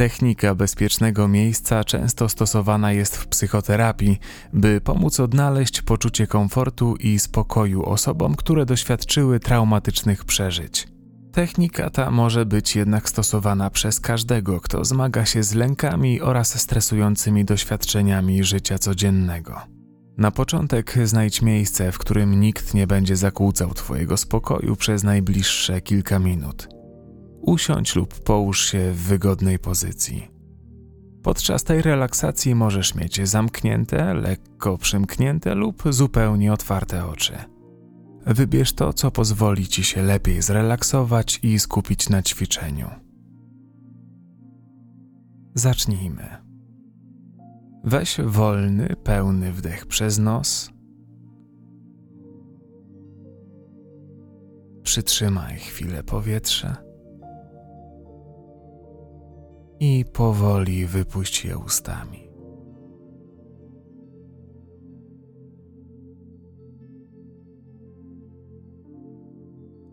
Technika bezpiecznego miejsca często stosowana jest w psychoterapii, by pomóc odnaleźć poczucie komfortu i spokoju osobom, które doświadczyły traumatycznych przeżyć. Technika ta może być jednak stosowana przez każdego, kto zmaga się z lękami oraz stresującymi doświadczeniami życia codziennego. Na początek znajdź miejsce, w którym nikt nie będzie zakłócał Twojego spokoju przez najbliższe kilka minut. Usiądź lub połóż się w wygodnej pozycji. Podczas tej relaksacji możesz mieć zamknięte, lekko przymknięte lub zupełnie otwarte oczy. Wybierz to, co pozwoli ci się lepiej zrelaksować i skupić na ćwiczeniu. Zacznijmy. Weź wolny, pełny wdech przez nos. Przytrzymaj chwilę powietrze i powoli wypuść je ustami.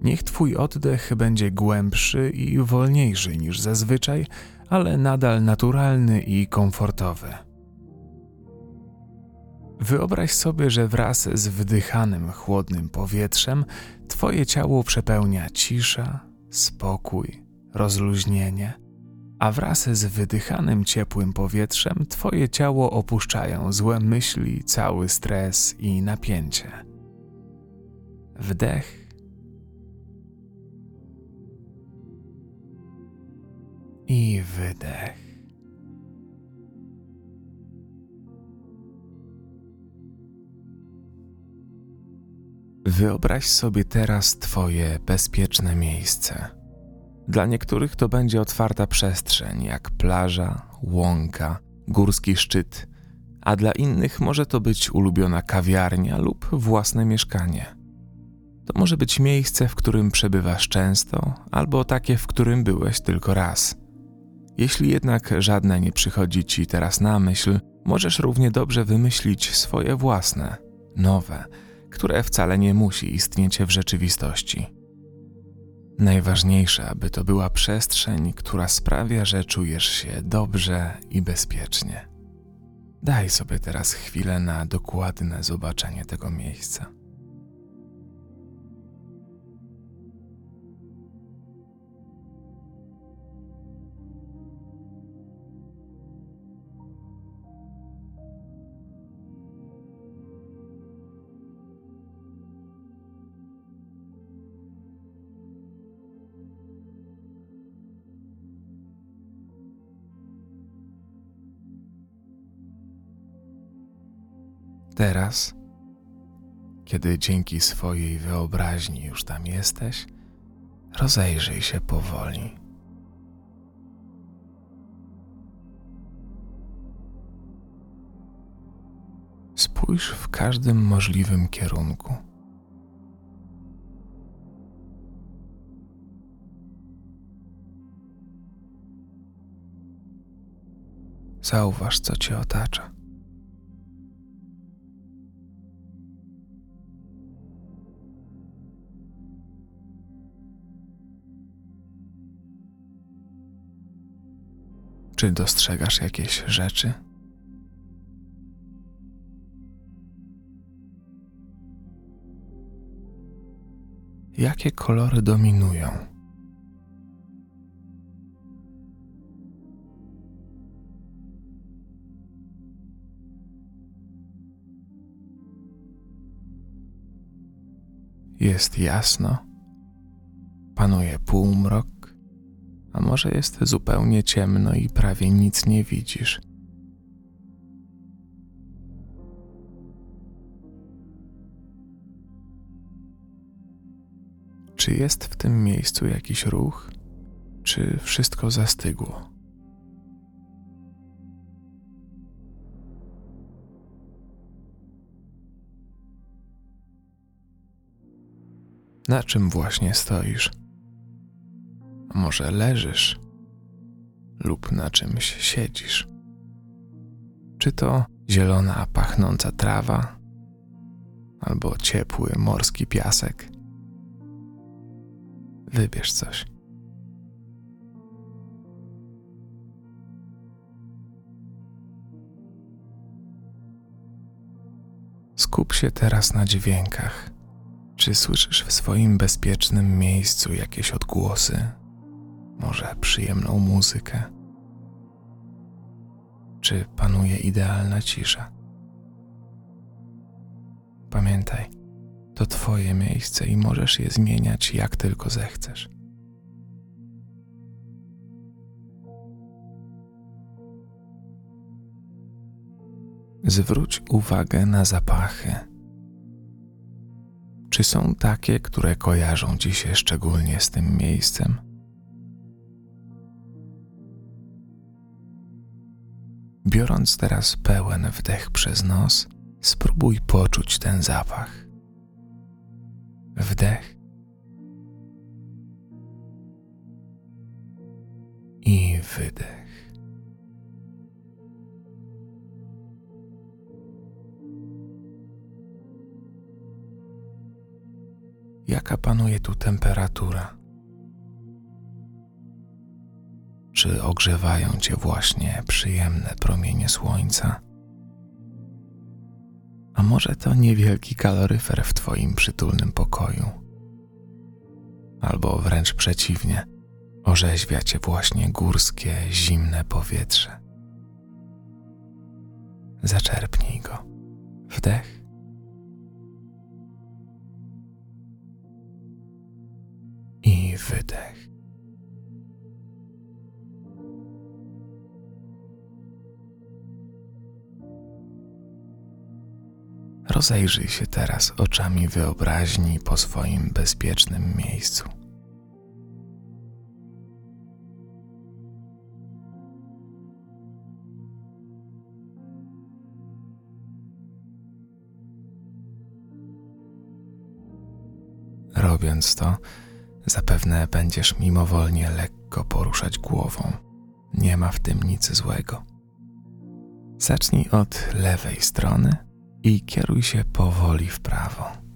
Niech Twój oddech będzie głębszy i wolniejszy niż zazwyczaj, ale nadal naturalny i komfortowy. Wyobraź sobie, że wraz z wdychanym chłodnym powietrzem Twoje ciało przepełnia cisza, spokój, rozluźnienie, a wraz z wydychanym ciepłym powietrzem Twoje ciało opuszczają złe myśli, cały stres i napięcie. Wdech i wydech. Wyobraź sobie teraz Twoje bezpieczne miejsce. Dla niektórych to będzie otwarta przestrzeń, jak plaża, łąka, górski szczyt, a dla innych może to być ulubiona kawiarnia lub własne mieszkanie. To może być miejsce, w którym przebywasz często, albo takie, w którym byłeś tylko raz. Jeśli jednak żadne nie przychodzi ci teraz na myśl, możesz równie dobrze wymyślić swoje własne, nowe, które wcale nie musi istnieć w rzeczywistości. Najważniejsze, aby to była przestrzeń, która sprawia, że czujesz się dobrze i bezpiecznie. Daj sobie teraz chwilę na dokładne zobaczenie tego miejsca. Teraz, kiedy dzięki swojej wyobraźni już tam jesteś, rozejrzyj się powoli. Spójrz w każdym możliwym kierunku. Zauważ, co cię otacza. Czy dostrzegasz jakieś rzeczy? Jakie kolory dominują? Jest jasno, panuje półmrok, a może jest zupełnie ciemno i prawie nic nie widzisz. Czy jest w tym miejscu jakiś ruch, czy wszystko zastygło? Na czym właśnie stoisz? Może leżysz lub na czymś siedzisz. Czy to zielona, pachnąca trawa, albo ciepły morski piasek? Wybierz coś. Skup się teraz na dźwiękach. Czy słyszysz w swoim bezpiecznym miejscu jakieś odgłosy, może przyjemną muzykę? Czy panuje idealna cisza? Pamiętaj, to Twoje miejsce i możesz je zmieniać jak tylko zechcesz. Zwróć uwagę na zapachy. Czy są takie, które kojarzą ci się szczególnie z tym miejscem? Biorąc teraz pełen wdech przez nos, spróbuj poczuć ten zapach. Wdech i wydech. jaka panuje tu temperatura. Czy ogrzewają cię właśnie przyjemne promienie słońca? A może to niewielki kaloryfer w twoim przytulnym pokoju? Albo wręcz przeciwnie, orzeźwia cię właśnie górskie, zimne powietrze. Zaczerpnij go. Wdech i wydech. Rozejrzyj się teraz oczami wyobraźni po swoim bezpiecznym miejscu. Robiąc to, Zapewne będziesz mimowolnie lekko poruszać głową. Nie ma w tym nic złego. Zacznij od lewej strony i kieruj się powoli w prawo.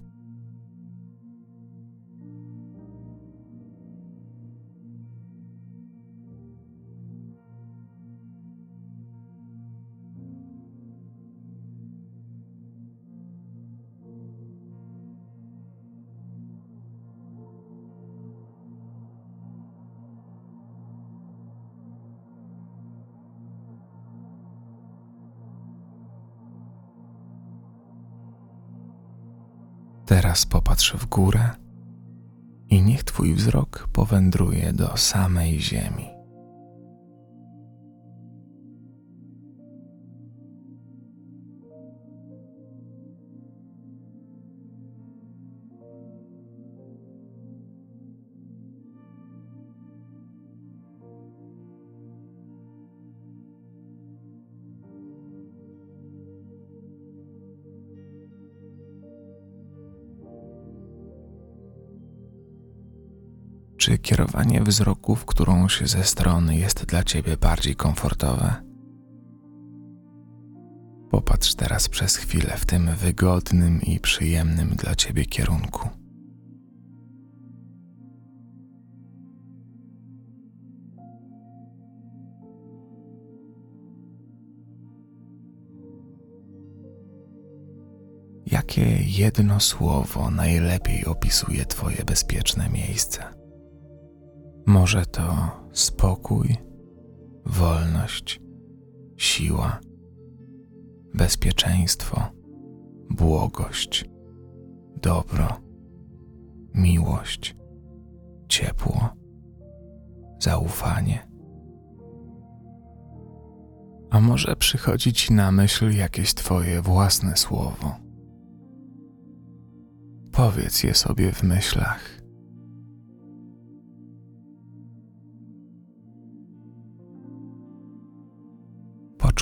Teraz popatrz w górę i niech Twój wzrok powędruje do samej ziemi. Czy kierowanie wzroku w którąś ze stron jest dla ciebie bardziej komfortowe? Popatrz teraz przez chwilę w tym wygodnym i przyjemnym dla ciebie kierunku. Jakie jedno słowo najlepiej opisuje Twoje bezpieczne miejsce? Może to spokój, wolność, siła, bezpieczeństwo, błogość, dobro, miłość, ciepło, zaufanie. A może przychodzi ci na myśl jakieś Twoje własne słowo? Powiedz je sobie w myślach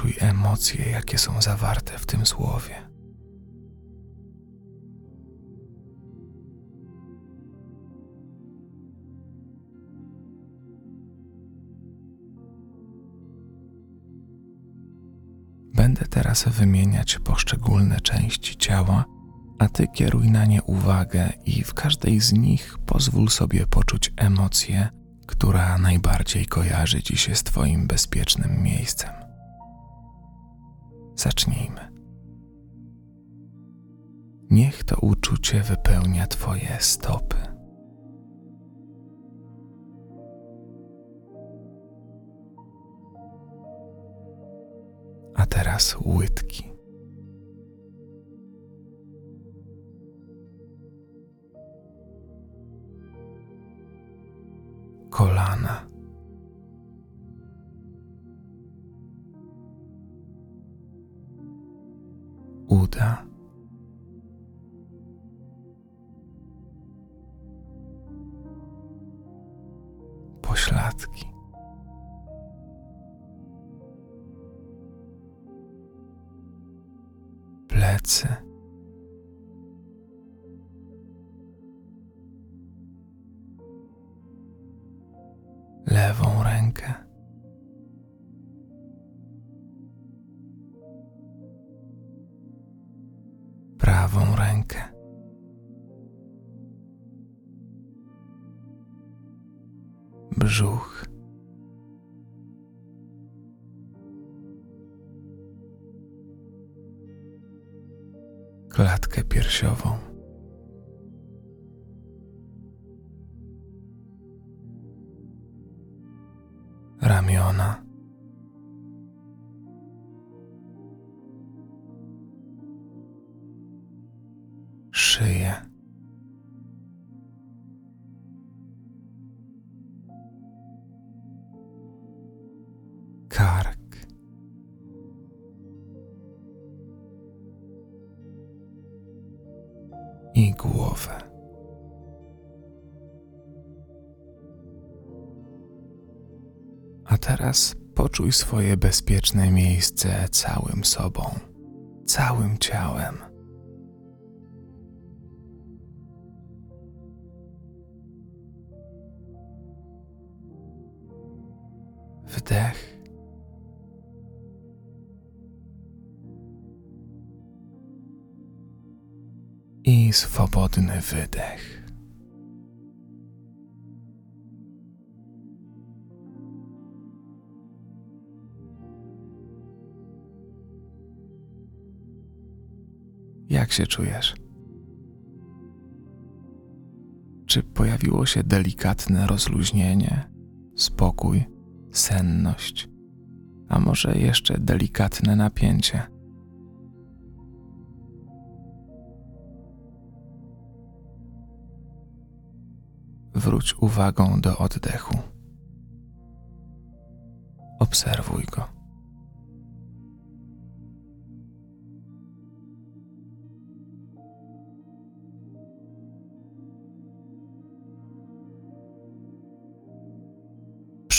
Poczuj emocje, jakie są zawarte w tym słowie. Będę teraz wymieniać poszczególne części ciała, a ty kieruj na nie uwagę i w każdej z nich pozwól sobie poczuć emocję, która najbardziej kojarzy ci się z Twoim bezpiecznym miejscem. Zacznijmy. Niech to uczucie wypełnia Twoje stopy. A teraz łydki. Plecy. Lewą rękę. Prawą rękę. brzuch. Piersiową. Ramiona. Teraz poczuj swoje bezpieczne miejsce całym sobą, całym ciałem. Wdech i swobodny wydech. Jak się czujesz? Czy pojawiło się delikatne rozluźnienie, spokój, senność, a może jeszcze delikatne napięcie? wróć uwagą do oddechu. Obserwuj go.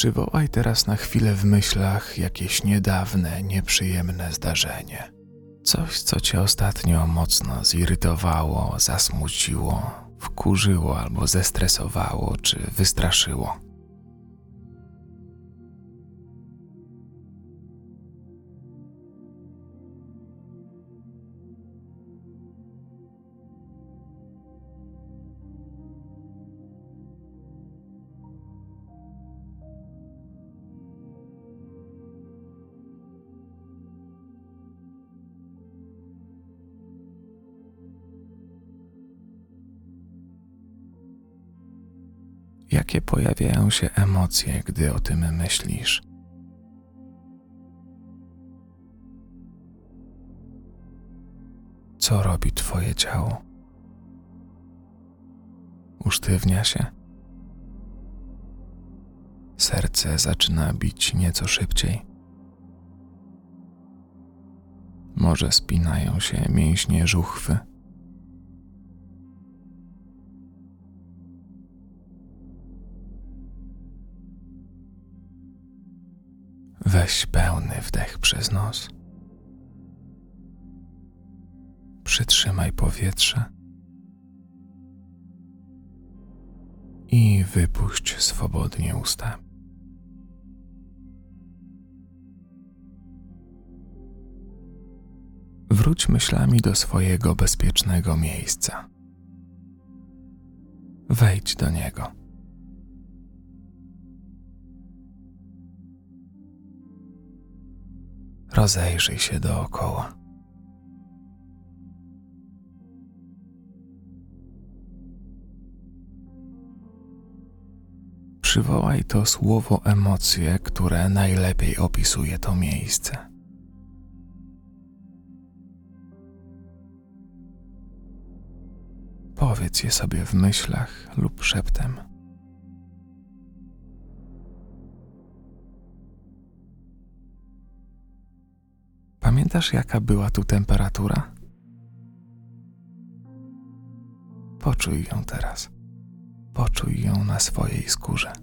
Przywołaj teraz na chwilę w myślach jakieś niedawne, nieprzyjemne zdarzenie. Coś, co cię ostatnio mocno zirytowało, zasmuciło, wkurzyło albo zestresowało czy wystraszyło. Jakie pojawiają się emocje, gdy o tym myślisz. Co robi Twoje ciało? Usztywnia się. Serce zaczyna bić nieco szybciej. Może spinają się mięśnie żuchwy. Przytrzymaj powietrze i wypuść swobodnie usta. Wróć myślami do swojego bezpiecznego miejsca. Wejdź do niego. Rozejrzyj się dookoła. Przywołaj to słowo emocje, które najlepiej opisuje to miejsce. Powiedz je sobie w myślach lub szeptem. Pamiętasz, jaka była tu temperatura? Poczuj ją teraz. Poczuj ją na swojej skórze.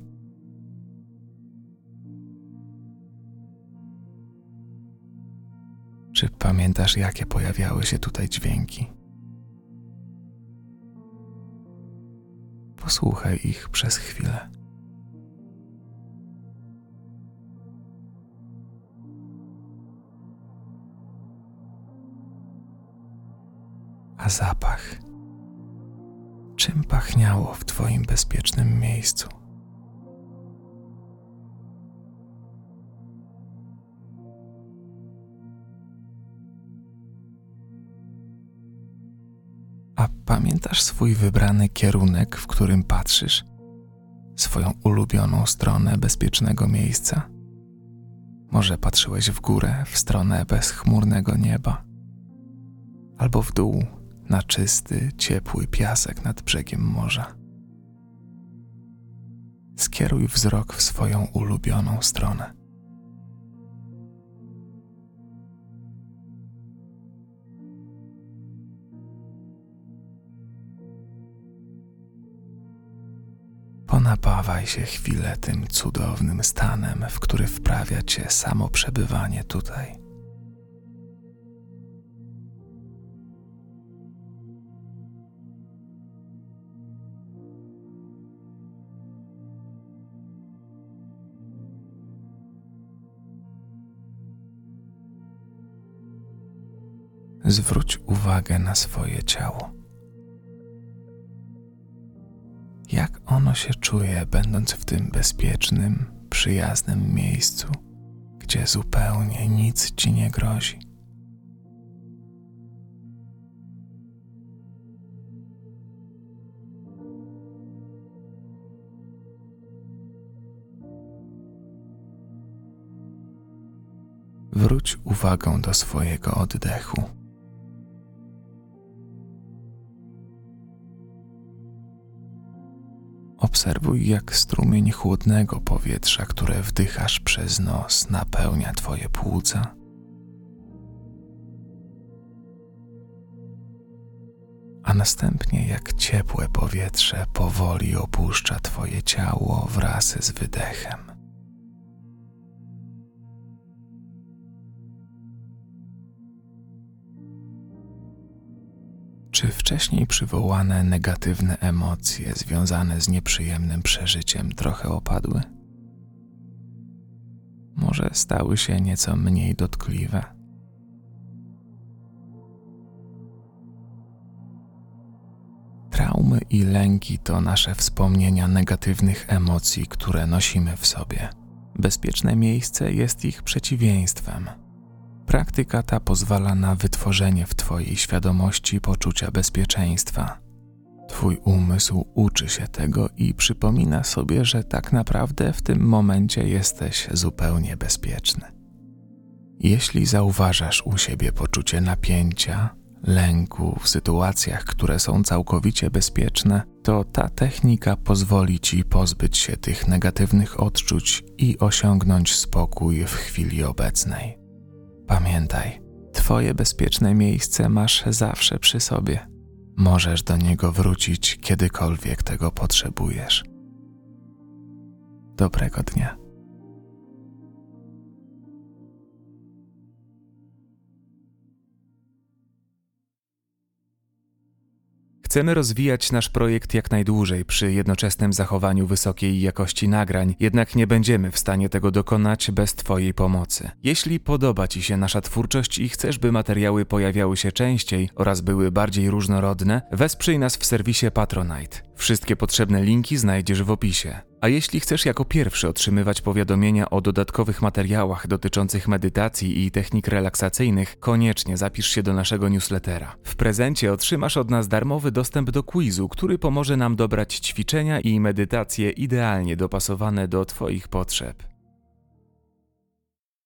Czy pamiętasz, jakie pojawiały się tutaj dźwięki? Posłuchaj ich przez chwilę. A zapach? Czym pachniało w Twoim bezpiecznym miejscu? A pamiętasz swój wybrany kierunek, w którym patrzysz? Swoją ulubioną stronę bezpiecznego miejsca? Może patrzyłeś w górę, w stronę bezchmurnego nieba, albo w dół, na czysty, ciepły piasek nad brzegiem morza. Skieruj wzrok w swoją ulubioną stronę. Ponapawaj się chwilę tym cudownym stanem, w który wprawia cię samo przebywanie tutaj. Zwróć uwagę na swoje ciało. Jak ono się czuje, będąc w tym bezpiecznym, przyjaznym miejscu, gdzie zupełnie nic ci nie grozi. Wróć uwagę do swojego oddechu. Obserwuj, jak strumień chłodnego powietrza, które wdychasz przez nos, napełnia Twoje płuca. A następnie, jak ciepłe powietrze powoli opuszcza Twoje ciało wraz z wydechem. Czy wcześniej przywołane negatywne emocje związane z nieprzyjemnym przeżyciem trochę opadły? Może stały się nieco mniej dotkliwe? Traumy i lęki to nasze wspomnienia negatywnych emocji, które nosimy w sobie. Bezpieczne miejsce jest ich przeciwieństwem. Praktyka ta pozwala na wytworzenie w Twojej świadomości poczucia bezpieczeństwa. Twój umysł uczy się tego i przypomina sobie, że tak naprawdę w tym momencie jesteś zupełnie bezpieczny. Jeśli zauważasz u siebie poczucie napięcia, lęku w sytuacjach, które są całkowicie bezpieczne, to ta technika pozwoli ci pozbyć się tych negatywnych odczuć i osiągnąć spokój w chwili obecnej. Pamiętaj, Twoje bezpieczne miejsce masz zawsze przy sobie. Możesz do niego wrócić, kiedykolwiek tego potrzebujesz. Dobrego dnia. Chcemy rozwijać nasz projekt jak najdłużej przy jednoczesnym zachowaniu wysokiej jakości nagrań, jednak nie będziemy w stanie tego dokonać bez Twojej pomocy. Jeśli podoba Ci się nasza twórczość i chcesz, by materiały pojawiały się częściej oraz były bardziej różnorodne, wesprzyj nas w serwisie Patronite. Wszystkie potrzebne linki znajdziesz w opisie. A jeśli chcesz jako pierwszy otrzymywać powiadomienia o dodatkowych materiałach dotyczących medytacji i technik relaksacyjnych, koniecznie zapisz się do naszego newslettera. W prezencie otrzymasz od nas darmowy dostęp do quizu, który pomoże nam dobrać ćwiczenia i medytacje idealnie dopasowane do Twoich potrzeb.